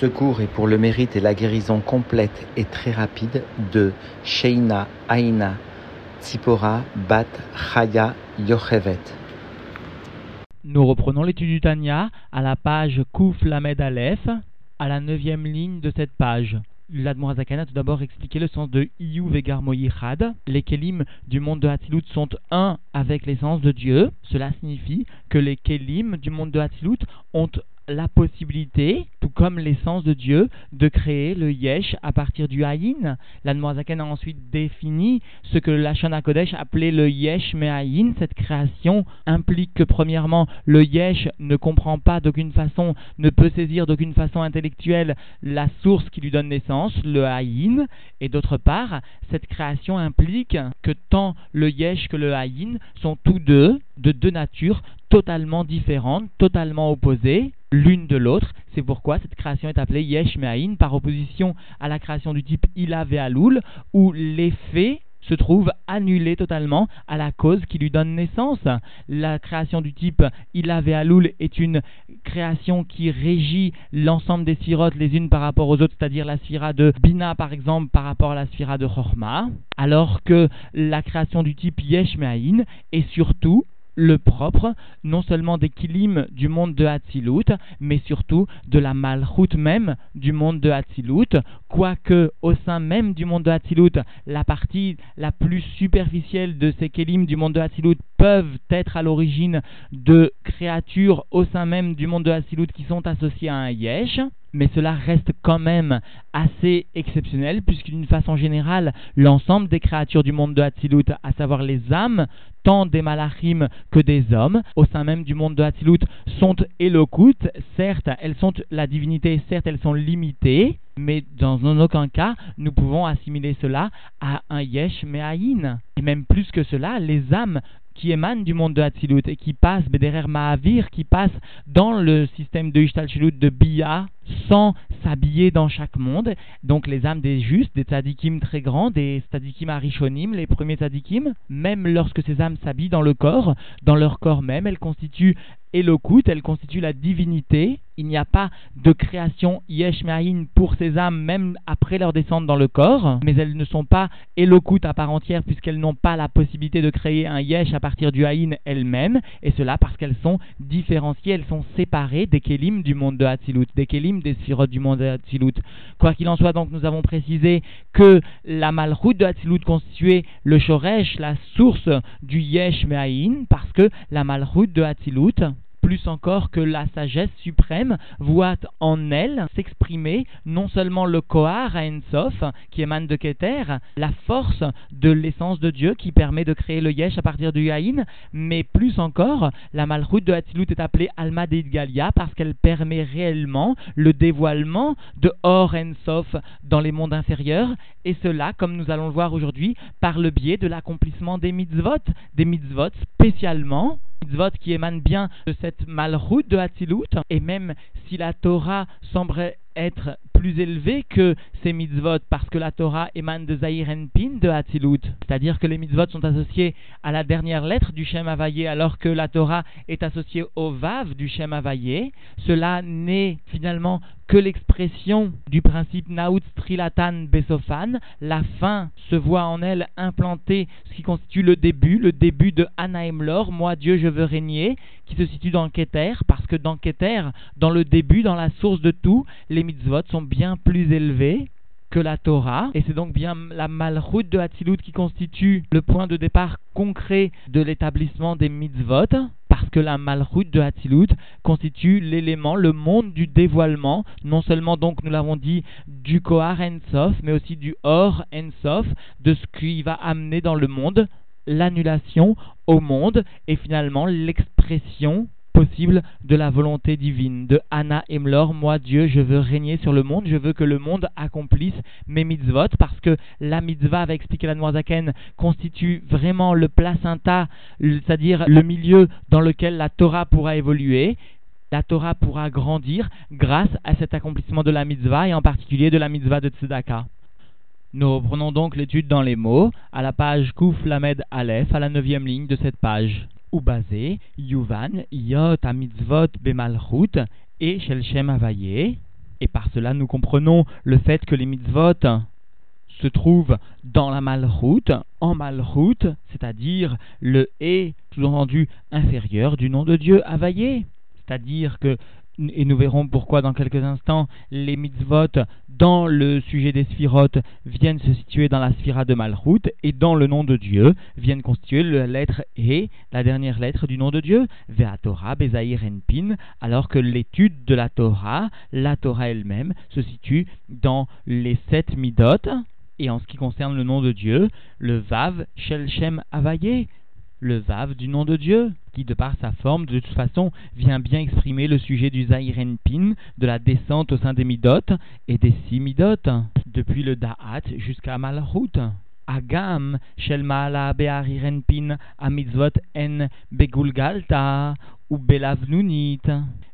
Ce cours est pour le mérite et la guérison complète et très rapide de Sheina Aina Tzipora Bat Chaya Yochevet. Nous reprenons l'étude du Tanya à la page Kouf Lamed Aleph, à la neuvième ligne de cette page. L'Admorazakan a tout d'abord expliqué le sens de Iyu Vegar Moyichad. Les Kelim du monde de Hatzilut sont un avec l'essence de Dieu. Cela signifie que les Kelim du monde de Hatzilut ont la possibilité, tout comme l'essence de Dieu, de créer le yesh à partir du haïn. L'Anmoazaken a ensuite défini ce que le Lachon HaKodesh appelait le yesh me'ayin. Cette création implique que, premièrement, le yesh ne comprend pas d'aucune façon, ne peut saisir d'aucune façon intellectuelle la source qui lui donne naissance, le haïn. Et d'autre part, cette création implique que tant le yesh que le haïn sont tous deux de deux natures totalement différentes, totalement opposées l'une de l'autre. C'est pourquoi cette création est appelée Yesh Me'ain par opposition à la création du type Ila Ve'alul où l'effet se trouve annulé totalement à la cause qui lui donne naissance. La création du type Ila Ve'alul est une création qui régit l'ensemble des sphirotes les unes par rapport aux autres, c'est-à-dire la sphira de Bina par exemple par rapport à la sphira de Chorma, alors que la création du type Yesh Me'ain est surtout le propre, non seulement des kilim du monde de Hatzilut, mais surtout de la malchoute même du monde de Hatzilut, quoique au sein même du monde de Hatzilut, la partie la plus superficielle de ces kilim du monde de Hatzilut peuvent être à l'origine de créatures au sein même du monde de Hatzilut qui sont associées à un yesh mais cela reste quand même assez exceptionnel, puisque d'une façon générale, l'ensemble des créatures du monde de Hatzilut, à savoir les âmes, tant des malachim que des hommes, au sein même du monde de Hatzilut, sont éloquentes. Certes, elles sont la divinité, certes, elles sont limitées, mais dans aucun cas, nous pouvons assimiler cela à un yesh me'ayin. Et même plus que cela, les âmes qui émanent du monde de Hatzilut et qui passent, Bederer Mahavir, qui passent dans le système de Ishtalchilut de Bia, sans s'habiller dans chaque monde. Donc les âmes des justes, des tzadikim très grands, des tzadikim arishonim, les premiers tzadikim, même lorsque ces âmes s'habillent dans le corps, dans leur corps même, elles constituent Elokut, elles constituent la divinité. Il n'y a pas de création yesh pour ces âmes, même après leur descente dans le corps, mais elles ne sont pas Elokut à part entière, puisqu'elles n'ont pas la possibilité de créer un yesh à partir du haïn elles-mêmes, et cela parce qu'elles sont différenciées, elles sont séparées des kelim du monde de Hatzilut, des kelim des sphirotes du monde de Hatzilut. Quoi qu'il en soit, donc, nous avons précisé que la malroute de Hatzilut constituait le shoresh, la source du yesh me'ayin, parce que la malroute de Hatzilut, plus encore que la sagesse suprême voit en elle s'exprimer non seulement le Kohar à Ensof, qui émane de Keter, la force de l'essence de Dieu qui permet de créer le Yesh à partir du Yahin, mais plus encore, la Malchut de Hatzilut est appelée Alma de Galia parce qu'elle permet réellement le dévoilement de Or Ensof dans les mondes inférieurs, et cela, comme nous allons le voir aujourd'hui, par le biais de l'accomplissement des mitzvot, des mitzvot spécialement qui émanent bien de cette malroute de Hatzilut, et même si la Torah semble être plus élevée que ces mitzvot parce que la Torah émane de Zahir Pin de Hatzilut. C'est-à-dire que les mitzvot sont associés à la dernière lettre du Shem Havayé alors que la Torah est associée au Vav du Shem Havayé. Cela n'est finalement que l'expression du principe Naut Trilatan Besofan. La fin se voit en elle implanter ce qui constitue le début, le début de Anaemlor, moi Dieu je veux régner, qui se situe dans Keter, parce que dans Keter, dans le début, dans la source de tout, les mitzvot sont bien plus élevés que la Torah, et c'est donc bien la malroute de Hatzilut qui constitue le point de départ concret de l'établissement des mitzvot, parce que la malroute de Hatzilut constitue l'élément, le monde du dévoilement, non seulement donc nous l'avons dit du Kohar Ensof, mais aussi du Or Ensof, de ce qui va amener dans le monde l'annulation au monde et finalement l'expression possible de la volonté divine, de Anna Emlor, moi Dieu, je veux régner sur le monde, je veux que le monde accomplisse mes mitzvot, parce que la mitzvah, va expliquer la Noirzaken, constitue vraiment le placenta, c'est-à-dire le milieu dans lequel la Torah pourra évoluer, la Torah pourra grandir grâce à cet accomplissement de la mitzvah, et en particulier de la mitzvah de Tzedaka. Nous reprenons donc l'étude dans les mots, à la page Kouf Lamed Aleph, à la neuvième ligne de cette page. Ou basé, Yuvan, Yot Mitzvot Bemalchut et Shel Shem Et par cela, nous comprenons le fait que les mitzvot se trouvent dans la malroute, en malroute, c'est-à-dire le est, sous-entendu, inférieur du nom de Dieu, availlé. C'est-à-dire que et nous verrons pourquoi dans quelques instants, les mitzvot dans le sujet des sphirotes viennent se situer dans la sphira de Malchut et dans le nom de Dieu viennent constituer la lettre E, la dernière lettre du nom de Dieu, Vea Torah, Bezaïr Enpin, alors que l'étude de la Torah, la Torah elle-même, se situe dans les sept midot et en ce qui concerne le nom de Dieu, le Vav Shel Shem Avaye, le Vav du nom de Dieu, qui de par sa forme, de toute façon, vient bien exprimer le sujet du Pin, de la descente au sein des Midot et des six Midot, depuis le Da'at jusqu'à Malchut. Agam shel maala pin amitzvot en begulgalta ou belavnunit.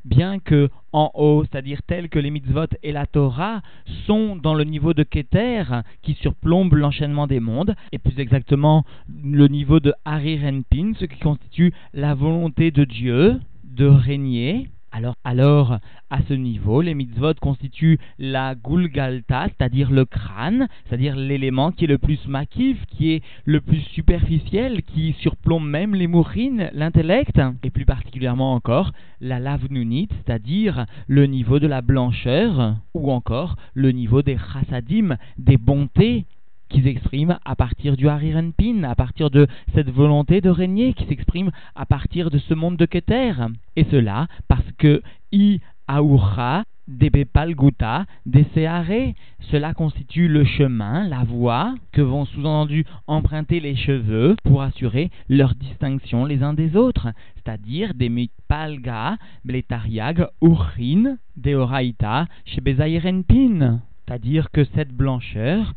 Bien que en haut, c'est-à-dire tel que les mitzvot et la Torah sont dans le niveau de Keter qui surplombe l'enchaînement des mondes, et plus exactement le niveau de Harirenpin, ce qui constitue la volonté de Dieu de régner, alors, alors, à ce niveau, les mitzvot constituent la gulgalta, c'est-à-dire le crâne, c'est-à-dire l'élément qui est le plus makif, qui est le plus superficiel, qui surplombe même les mourines, l'intellect, et plus particulièrement encore la lavnunit, c'est-à-dire le niveau de la blancheur, ou encore le niveau des chassadim, des bontés qui s'exprime à partir du Harirenpin, à partir de cette volonté de régner, qui s'exprime à partir de ce monde de Keter. Et cela parce que I Aura Debepalguta, Deseare, cela constitue le chemin, la voie que vont sous-entendu emprunter les cheveux pour assurer leur distinction les uns des autres, c'est-à-dire des mitpalga, bletariag, urin, deoraita, shebezairenpin. C'est-à-dire que cette blancheur,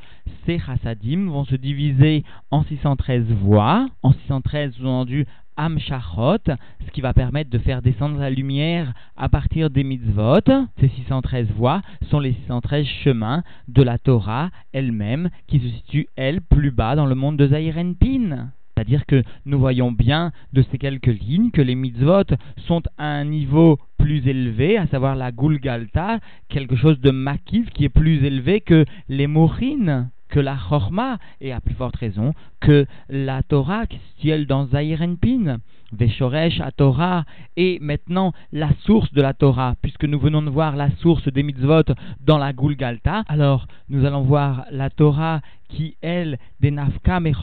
ces chassadim vont se diviser en 613 voix, en 613 sous-entendu Amshachot, ce qui va permettre de faire descendre la lumière à partir des mitzvot. Ces 613 voies sont les 613 chemins de la Torah elle-même, qui se situe, elle, plus bas dans le monde de Zahirenpin. C'est-à-dire que nous voyons bien de ces quelques lignes que les mitzvot sont à un niveau plus élevé, à savoir la Gulgalta, quelque chose de makif qui est plus élevé que les mourines, que la Chorma, et à plus forte raison que la Torah qui se dans Zahirenpin. Veshoresh à Torah et maintenant la source de la Torah, puisque nous venons de voir la source des mitzvot dans la Gulgalta, alors nous allons voir la Torah qui, elle, des Nafkam et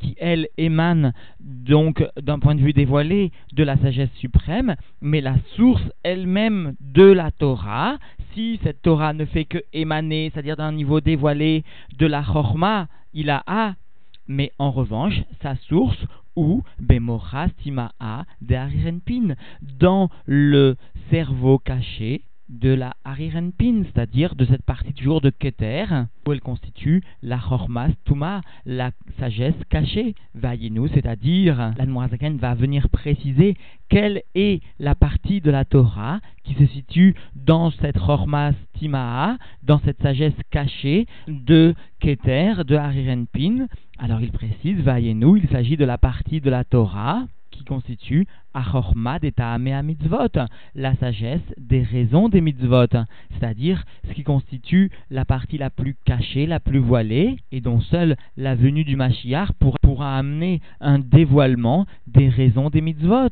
qui, elle, émane donc d'un point de vue dévoilé de la sagesse suprême, mais la source elle-même de la Torah, si cette Torah ne fait que émaner, c'est-à-dire d'un niveau dévoilé de la Chorma, il a mais en revanche, sa source ou Bemoras Timaa de dans le cerveau caché de la Harirenpin, c'est-à-dire de cette partie du jour de Keter, où elle constitue la Chormas Tuma, la sagesse cachée, Vayinu, c'est-à-dire la va venir préciser quelle est la partie de la Torah qui se situe dans cette Chormas Timaa, dans cette sagesse cachée de Keter, de Harirenpin. Alors il précise, Vayenu, il s'agit de la partie de la Torah qui constitue Achorma des mitzvot, la sagesse des raisons des mitzvot, c'est-à-dire ce qui constitue la partie la plus cachée, la plus voilée, et dont seule la venue du Mashiach pourra amener un dévoilement des raisons des mitzvot,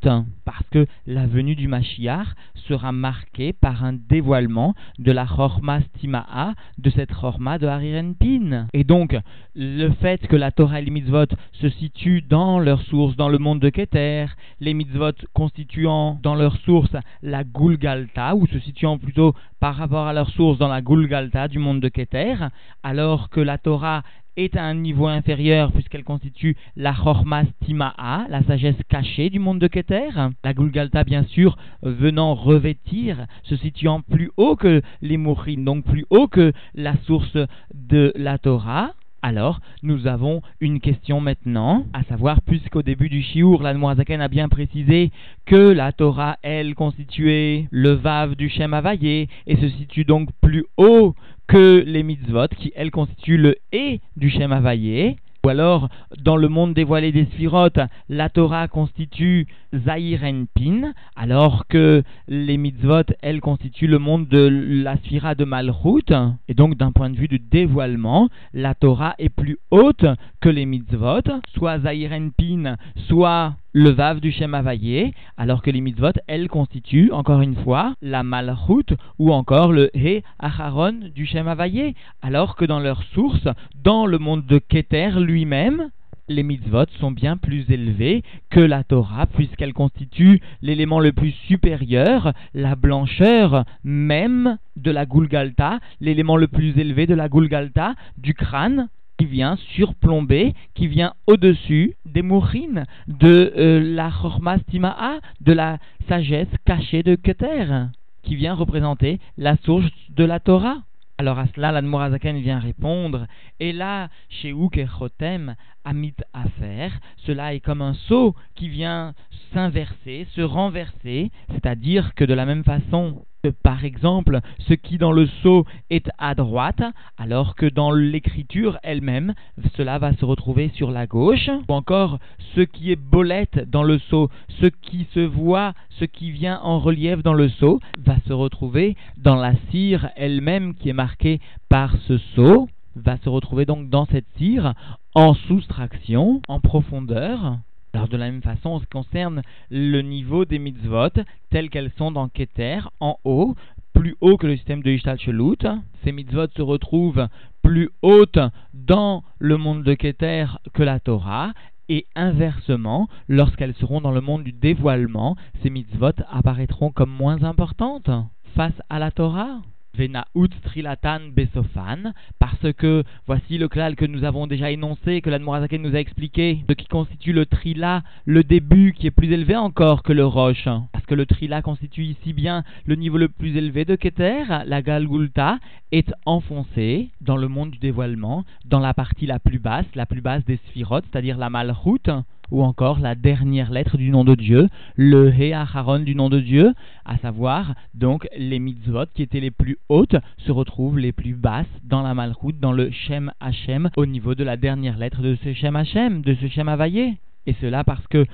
que la venue du Mashiach sera marquée par un dévoilement de la Chorma Stimaa, de cette Chorma de Harirenpin. Et donc, le fait que la Torah et les mitzvot se situent dans leur source, dans le monde de Keter, les mitzvot constituant dans leur source la Gulgalta, ou se situant plutôt par rapport à leur source dans la Gulgalta du monde de Keter, alors que la Torah est à un niveau inférieur puisqu'elle constitue la Chormas Timaa, la sagesse cachée du monde de Keter. La Gulgalta, bien sûr, venant revêtir, se situant plus haut que les Mourines, donc plus haut que la source de la Torah. Alors, nous avons une question maintenant, à savoir, puisqu'au début du Shiur, la a bien précisé que la Torah, elle, constituait le Vav du Shem et se situe donc plus haut que les mitzvot, qui, elles, constituent le E du Shem Havayé, Ou alors, dans le monde dévoilé des sphirotes, la Torah constitue Zahiren Pin, alors que les mitzvot, elles, constituent le monde de la sphira de Malchut. Et donc, d'un point de vue du dévoilement, la Torah est plus haute que les mitzvot, soit Zahiren Pin, soit le Vav du Shem Havayé, alors que les mitzvot, elles, constituent, encore une fois, la Malchut, ou encore le He Acharon du Shem Havayé, alors que dans leur source, dans le monde de Keter lui-même, les mitzvot sont bien plus élevés que la Torah, puisqu'elle constitue l'élément le plus supérieur, la blancheur même de la Gulgalta, l'élément le plus élevé de la Gulgalta, du crâne, qui vient surplomber, qui vient au-dessus des mourines, de euh, la Chormastima'a, de la sagesse cachée de Keter, qui vient représenter la source de la Torah. Alors à cela, l'Admorazaken vient répondre, et là, chez Ouk et Chotem, Amit à faire, cela est comme un seau qui vient s'inverser, se renverser, c'est-à-dire que de la même façon par exemple, ce qui dans le sceau est à droite, alors que dans l'écriture elle-même, cela va se retrouver sur la gauche, ou encore ce qui est bolette dans le sceau, ce qui se voit, ce qui vient en relief dans le sceau, va se retrouver dans la cire elle-même qui est marquée par ce sceau, va se retrouver donc dans cette cire en soustraction, en profondeur, alors de la même façon, en ce qui concerne le niveau des mitzvot, telles qu'elles sont dans Keter, en haut, plus haut que le système de Ishtal Shelut, ces mitzvot se retrouvent plus hautes dans le monde de Keter que la Torah, et inversement, lorsqu'elles seront dans le monde du dévoilement, ces mitzvot apparaîtront comme moins importantes face à la Torah. Venaout Trilatan Besofan, parce que voici le klal que nous avons déjà énoncé, que l'Admorazaken nous a expliqué, ce qui constitue le trila, le début qui est plus élevé encore que le roche. Parce que le trila constitue ici bien le niveau le plus élevé de Keter, la Galgulta est enfoncée dans le monde du dévoilement, dans la partie la plus basse, la plus basse des sphirotes, c'est-à-dire la Malchut, ou encore la dernière lettre du nom de Dieu, le He Acharon du nom de Dieu, à savoir donc les mitzvot qui étaient les plus hautes se retrouvent les plus basses dans la Malchut, dans le Shem Hashem, au niveau de la dernière lettre de ce Shem Hashem, de ce Shem Havayé. Et cela parce que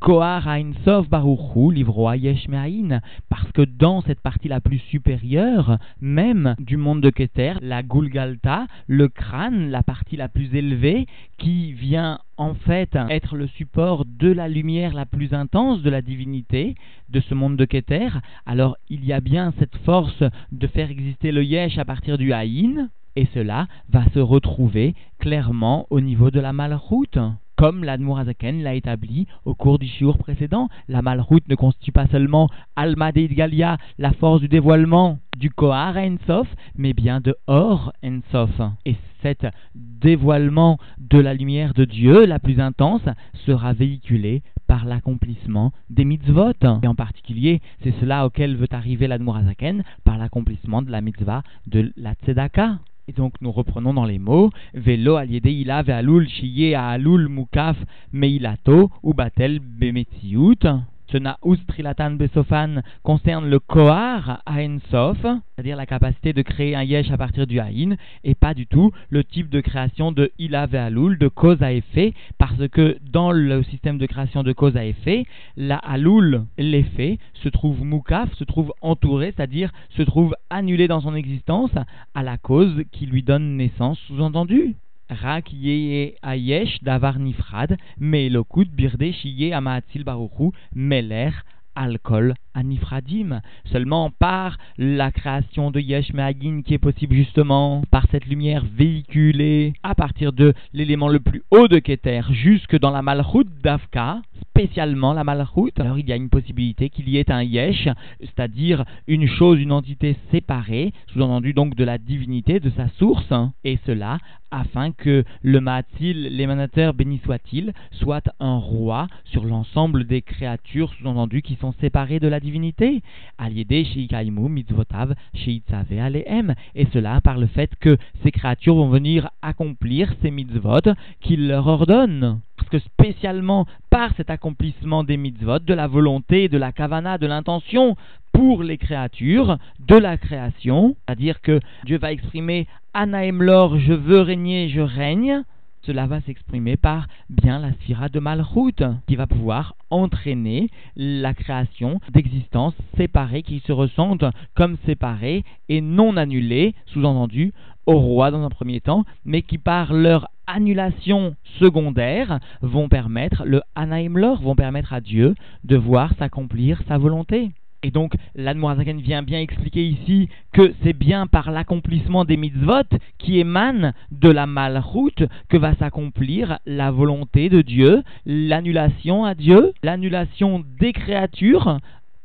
Kohar Sof Baruchu livroa Yesh parce que dans cette partie la plus supérieure, même du monde de Keter, la Gulgalta, le crâne, la partie la plus élevée, qui vient en fait être le support de la lumière la plus intense de la divinité de ce monde de Keter, alors il y a bien cette force de faire exister le Yesh à partir du Haïn, et cela va se retrouver clairement au niveau de la Malchut comme l'Admorazaken l'a établi au cours du shiur précédent. La malroute ne constitue pas seulement Alma de Galia, la force du dévoilement du Kohar Ensof, mais bien de Or Ensof. Et cet dévoilement de la lumière de Dieu, la plus intense, sera véhiculé par l'accomplissement des mitzvot. Et en particulier, c'est cela auquel veut arriver l'Admorazaken par l'accomplissement de la mitzvah de la Tzedaka. Et donc nous reprenons dans les mots Velo aliyedeila ve'alul shiye alul mukaf meilato ou batel bemetziut. Ce naus trilatan besofan concerne le kohar Sof, c'est-à-dire la capacité de créer un yesh à partir du haïn, et pas du tout le type de création de ila ve'alul, de cause à effet, parce que dans le système de création de cause à effet, la alul, l'effet, se trouve mukaf, se trouve entouré, c'est-à-dire se trouve annulé dans son existence à la cause qui lui donne naissance, sous-entendu. Rak yeye ayesh davar nifrad, me elokut birde shiye amaatzil baruchu, meler alcool anifradim, seulement par la création de Yesh qui est possible justement par cette lumière véhiculée à partir de l'élément le plus haut de Keter jusque dans la Malchut d'Afka, spécialement la Malchut. Alors il y a une possibilité qu'il y ait un Yesh, c'est-à-dire une chose, une entité séparée, sous-entendu donc de la divinité, de sa source, et cela afin que le Ma'atil, l'émanateur béni soit-il, soit un roi sur l'ensemble des créatures, sous-entendu, qui sont séparées de la divinité. Et cela par le fait que ces créatures vont venir accomplir ces mitzvot qu'il leur ordonne. Parce que spécialement par cet accomplissement des mitzvot, de la volonté, de la kavana, de l'intention, pour les créatures de la création, c'est-à-dire que Dieu va exprimer Anaemlor, je veux régner, je règne, cela va s'exprimer par bien la sphira de Malchut, qui va pouvoir entraîner la création d'existences séparées qui se ressentent comme séparées et non annulées, sous-entendu, au roi dans un premier temps, mais qui par leur annulation secondaire vont permettre, le Anaïmlor vont permettre à Dieu de voir s'accomplir sa volonté. Et donc, l'Admorazaken vient bien expliquer ici que c'est bien par l'accomplissement des mitzvot qui émanent de la malroute que va s'accomplir la volonté de Dieu, l'annulation à Dieu, l'annulation des créatures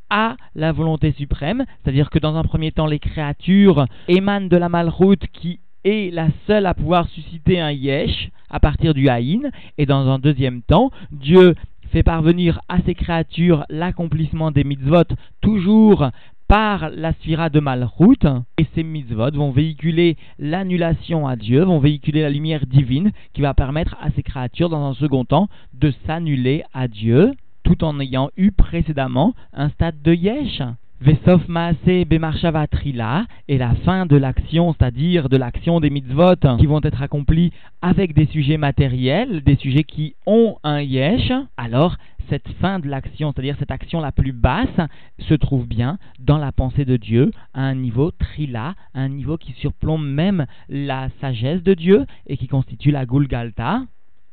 à la volonté suprême, c'est-à-dire que dans un premier temps, les créatures émanent de la malroute qui est la seule à pouvoir susciter un yesh à partir du haïn, et dans un deuxième temps, Dieu fait parvenir à ses créatures l'accomplissement des mitzvot toujours par la sphira de Malchut, et ces mitzvot vont véhiculer l'annulation à Dieu, vont véhiculer la lumière divine qui va permettre à ces créatures, dans un second temps, de s'annuler à Dieu, tout en ayant eu précédemment un stade de Yesh. Vesof Maase Bemarshava Trila, et la fin de l'action, c'est-à-dire de l'action des mitzvot qui vont être accomplis avec des sujets matériels, des sujets qui ont un yesh, alors cette fin de l'action, c'est-à-dire cette action la plus basse, se trouve bien dans la pensée de Dieu, à un niveau trila, un niveau qui surplombe même la sagesse de Dieu et qui constitue la Gulgalta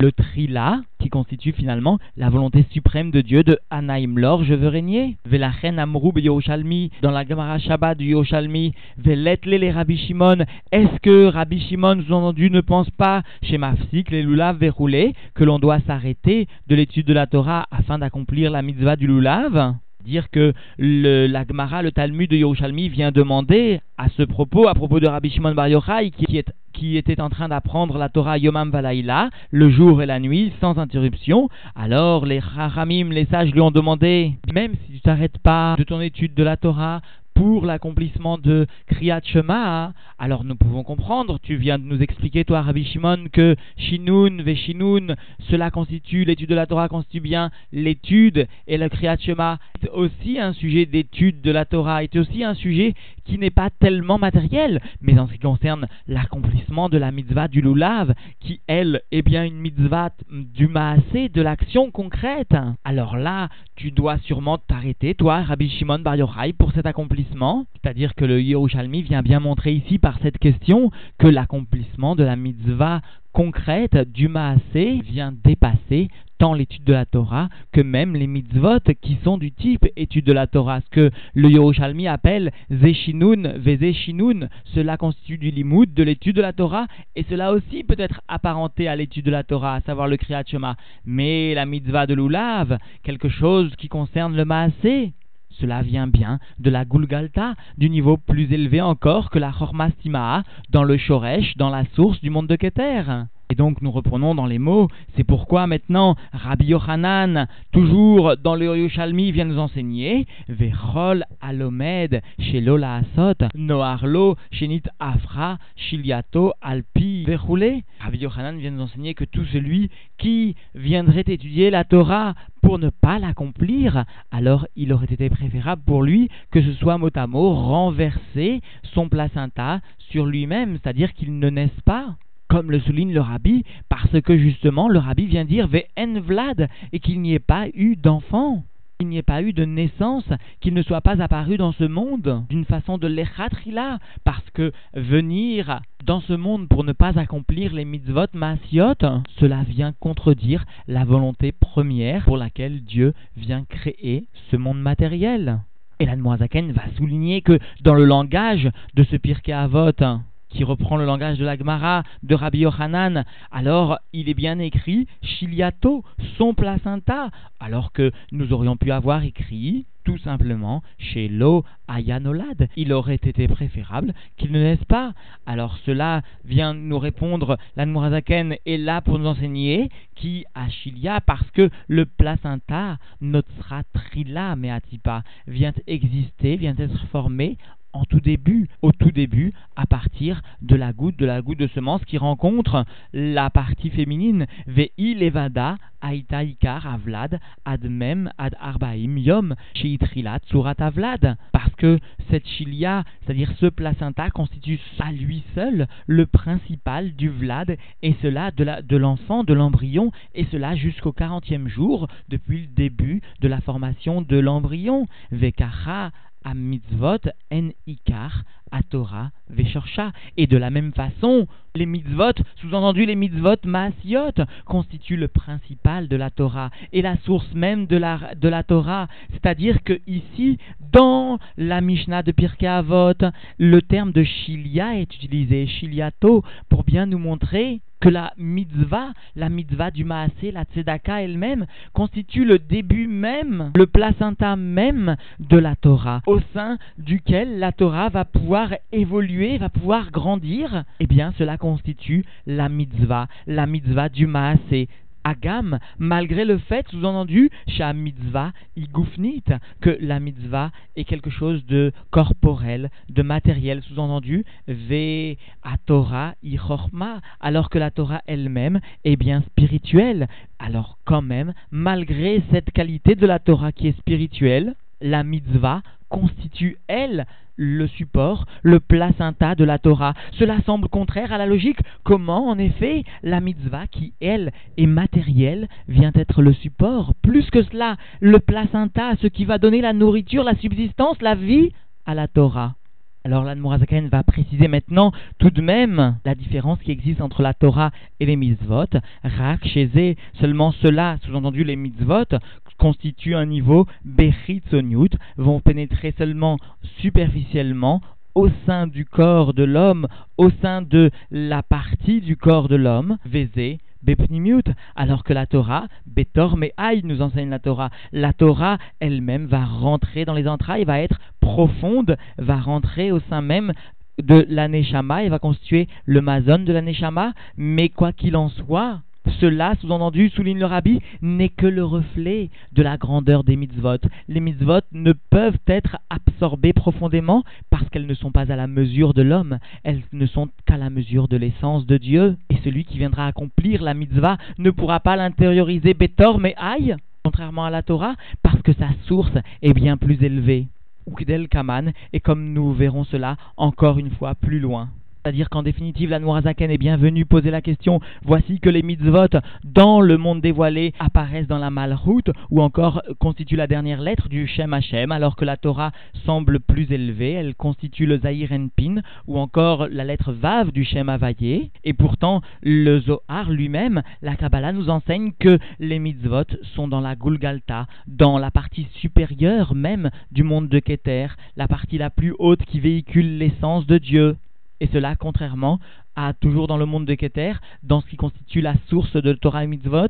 le trila, qui constitue finalement la volonté suprême de Dieu de Anaïm. Lor, je veux régner. Velachen Amrou Yoshalmi, dans la Gemara Shabbat du Yoshalmi, Veletle les Rabbi Shimon, est-ce que Rabbi Shimon, sous-entendu, ne pense pas chez Mafsik, les lulav verroulés, que l'on doit s'arrêter de l'étude de la Torah afin d'accomplir la mitzvah du lulav dire que le, la Gemara, le Talmud de Yerushalmi vient demander à ce propos, à propos de Rabbi Shimon Bar Yochai, qui, était en train d'apprendre la Torah Yomam Valaïla, le jour et la nuit, sans interruption. Alors les Haramim, les sages lui ont demandé, même si tu t'arrêtes pas de ton étude de la Torah, pour l'accomplissement de Kriyat Shema, alors nous pouvons comprendre, tu viens de nous expliquer, toi, Rabbi Shimon, que Shinun, Veshinun, cela constitue, l'étude de la Torah constitue bien l'étude, et le Kriyat Shema est aussi un sujet d'étude de la Torah, est aussi un sujet qui n'est pas tellement matériel, mais en ce qui concerne l'accomplissement de la mitzvah du Lulav, qui, elle, est bien une mitzvah du Maasé, de l'action concrète. Alors là, tu dois sûrement t'arrêter, toi, Rabbi Shimon Bar Yochai, pour cet accomplissement. C'est-à-dire que le Yerushalmi vient bien montrer ici par cette question que l'accomplissement de la mitzvah concrète du Maasé vient dépasser tant l'étude de la Torah que même les mitzvot qui sont du type étude de la Torah. Ce que le Yerushalmi appelle Zeshinun, Vezeshinun, cela constitue du limoud, de l'étude de la Torah, et cela aussi peut être apparenté à l'étude de la Torah, à savoir le Kriyat Shema. Mais la mitzvah de l'Ulav, quelque chose qui concerne le Maasé, cela vient bien de la Gulgalta, du niveau plus élevé encore que la Chormastima dans le Shoresh, dans la source du monde de Keter. Et donc nous reprenons dans les mots, c'est pourquoi maintenant Rabbi Yochanan, toujours dans le Yerushalmi, vient nous enseigner Vechol alomed shelola asot noarlo shenit afra shiliato alpi verroulé. Rabbi Yochanan vient nous enseigner que tout celui qui viendrait étudier la Torah pour ne pas l'accomplir, alors il aurait été préférable pour lui que ce soit mot à mot renverser son placenta sur lui-même, c'est-à-dire qu'il ne naisse pas comme le souligne le rabbi, parce que justement le rabbi vient dire Ve'en Vlad, et qu'il n'y ait pas eu d'enfant, qu'il n'y ait pas eu de naissance, qu'il ne soit pas apparu dans ce monde d'une façon de l'échatrila, parce que venir dans ce monde pour ne pas accomplir les mitzvot maasiot, cela vient contredire la volonté première pour laquelle Dieu vient créer ce monde matériel. Et la va souligner que dans le langage de ce Pirkei Avot, qui reprend le langage de la Gemara de Rabbi Yochanan, alors il est bien écrit Chiliato, son placenta, alors que nous aurions pu avoir écrit tout simplement chez Ayanolad. Il aurait été préférable qu'il ne naisse pas. Alors cela vient nous répondre, l'Anmurazaken est là pour nous enseigner qui a Chilia parce que le placenta, notre trila meatipa, vient exister, vient être formé tout début, au tout début, à partir de la goutte, de la goutte de semence qui rencontre la partie féminine. Ve'i levada aita ikar avlad ad mem ad arbaim yom sheitrilat surat avlad. Parce que cette chilia, c'est-à-dire ce placenta, constitue à lui seul le principal du vlad, et cela de l'enfant, de l'embryon, et cela jusqu'au 40e jour, depuis le début de la formation de l'embryon. Vekacha à mitzvot en ikar, à Torah, veshorcha. Et de la même façon, les mitzvot, sous-entendu les mitzvot maasiot, constituent le principal de la Torah et la source même de la, de la Torah. C'est-à-dire que ici, dans la Mishnah de Pirkei Avot, le terme de shilia est utilisé, shiliato, pour bien nous montrer que la mitzvah, la mitzvah du maasé, la tzedaka elle-même, constitue le début même, le placenta même de la Torah, au sein duquel la Torah va pouvoir évoluer, va pouvoir grandir. Eh bien, cela constitue la mitzvah, la mitzvah du maasé, Agam, malgré le fait, sous-entendu, Sha mitzvah igoufnit, que la mitzvah est quelque chose de corporel, de matériel, sous-entendu, ve a Torah ichorma, alors que la Torah elle-même est bien spirituelle. Alors quand même, malgré cette qualité de la Torah qui est spirituelle, la mitzvah constitue, elle, le support, le placenta de la Torah. Cela semble contraire à la logique. Comment, en effet, la mitzvah, qui, elle, est matérielle, vient être le support? Plus que cela, le placenta, ce qui va donner la nourriture, la subsistance, la vie à la Torah. Alors l'Admorazaken va préciser maintenant tout de même la différence qui existe entre la Torah et les mitzvot. Rak, seulement cela, sous-entendu les mitzvot, constituent un niveau bechitzoniut, vont pénétrer seulement superficiellement au sein du corps de l'homme, au sein de la partie du corps de l'homme, Vézé, Bepnimiut, alors que la Torah, Betor Me'aï nous enseigne la Torah, la Torah elle-même va rentrer dans les entrailles, va être profonde, va rentrer au sein même de l'aneshama et va constituer le mazon de l'aneshama, mais quoi qu'il en soit, cela, sous-entendu, souligne le rabbi, n'est que le reflet de la grandeur des mitzvot. Les mitzvot ne peuvent être absorbées profondément parce qu'elles ne sont pas à la mesure de l'homme, elles ne sont qu'à la mesure de l'essence de Dieu. Et celui qui viendra accomplir la mitzvah ne pourra pas l'intérioriser bétor mais aïe, contrairement à la Torah, parce que sa source est bien plus élevée. Ukdel Kaman, et comme nous verrons cela encore une fois plus loin. C'est-à-dire qu'en définitive, la Noirazaken est bienvenue poser la question voici que les mitzvot dans le monde dévoilé apparaissent dans la malroute ou encore constituent la dernière lettre du Shem Hashem, alors que la Torah semble plus élevée, elle constitue le Zahir Pin ou encore la lettre Vav du Shem Havayé. Et pourtant, le Zohar lui-même, la Kabbalah nous enseigne que les mitzvot sont dans la Gulgalta, dans la partie supérieure même du monde de Keter, la partie la plus haute qui véhicule l'essence de Dieu. Et cela contrairement à toujours dans le monde de Keter, dans ce qui constitue la source de Torah et Mitzvot,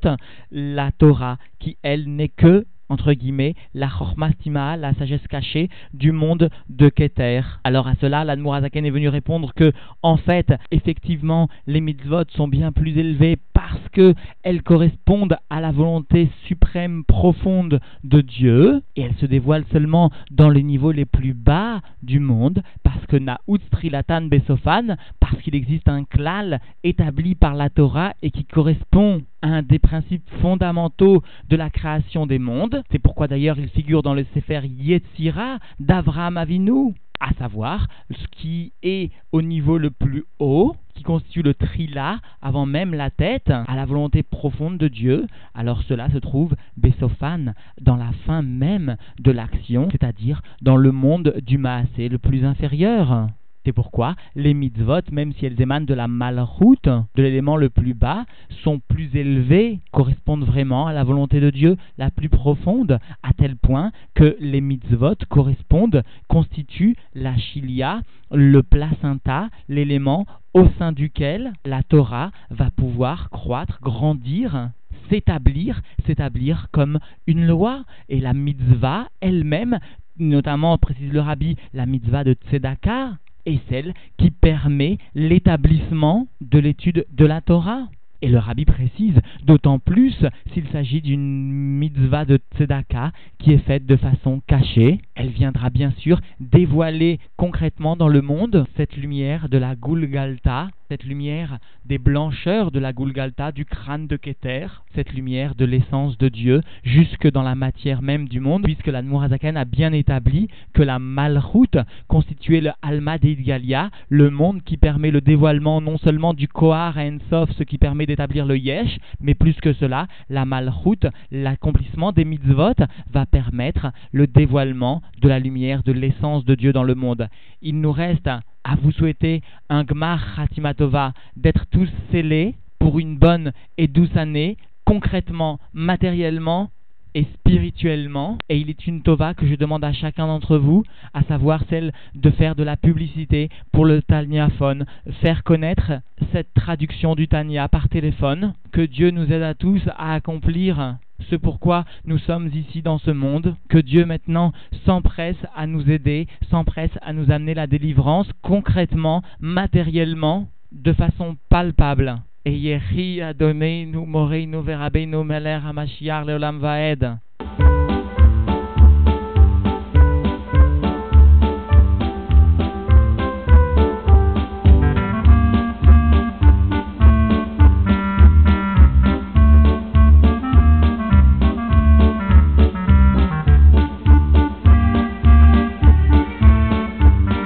la Torah, qui elle n'est que entre guillemets, la chormastima, la sagesse cachée du monde de Keter. Alors à cela, l'Admorazaken est venu répondre que, en fait, effectivement, les mitzvot sont bien plus élevés parce qu'elles correspondent à la volonté suprême profonde de Dieu, et elles se dévoilent seulement dans les niveaux les plus bas du monde, parce que Naout Trilatan Besofan, parce qu'il existe un klal établi par la Torah et qui correspond un des principes fondamentaux de la création des mondes. C'est pourquoi d'ailleurs il figure dans le Sefer Yetzira d'Avraham Avinu, à savoir ce qui est au niveau le plus haut, qui constitue le trila avant même la tête, à la volonté profonde de Dieu, alors cela se trouve Besophan dans la fin même de l'action, c'est-à-dire dans le monde du Maasé le plus inférieur. C'est pourquoi les mitzvot, même si elles émanent de la malroute, de l'élément le plus bas, sont plus élevées, correspondent vraiment à la volonté de Dieu la plus profonde, à tel point que les mitzvot correspondent, constituent la chilia, le placenta, l'élément au sein duquel la Torah va pouvoir croître, grandir s'établir, s'établir comme une loi. Et la mitzvah elle-même, notamment, précise le rabbi, la mitzvah de Tzedaka, est celle qui permet l'établissement de l'étude de la Torah. Et le rabbi précise, d'autant plus s'il s'agit d'une mitzvah de tzedaka qui est faite de façon cachée. Elle viendra bien sûr dévoiler concrètement dans le monde cette lumière de la Gulgalta, cette lumière des blancheurs de la Gulgalta, du crâne de Keter, cette lumière de l'essence de Dieu, jusque dans la matière même du monde, puisque la Nourazakan a bien établi que la Malchut constituait le Alma Galia, le monde qui permet le dévoilement non seulement du Kohar à Ensof, ce qui permet d'établir le Yesh, mais plus que cela, la Malchut, l'accomplissement des mitzvot, va permettre le dévoilement de la lumière de l'essence de Dieu dans le monde. Il nous reste à vous souhaiter un Gmar Khatimatova, d'être tous scellés pour une bonne et douce année, concrètement, matériellement et spirituellement. Et il est une Tova que je demande à chacun d'entre vous, à savoir celle de faire de la publicité pour le Taniaphone, faire connaître cette traduction du Tania par téléphone. Que Dieu nous aide à tous à accomplir ce pourquoi nous sommes ici dans ce monde, que Dieu maintenant s'empresse à nous aider, s'empresse à nous amener la délivrance concrètement, matériellement, de façon palpable. Et Yehi Adoneinu Moreinu Verabeinu Meler Hamashiach Leolam Vaed.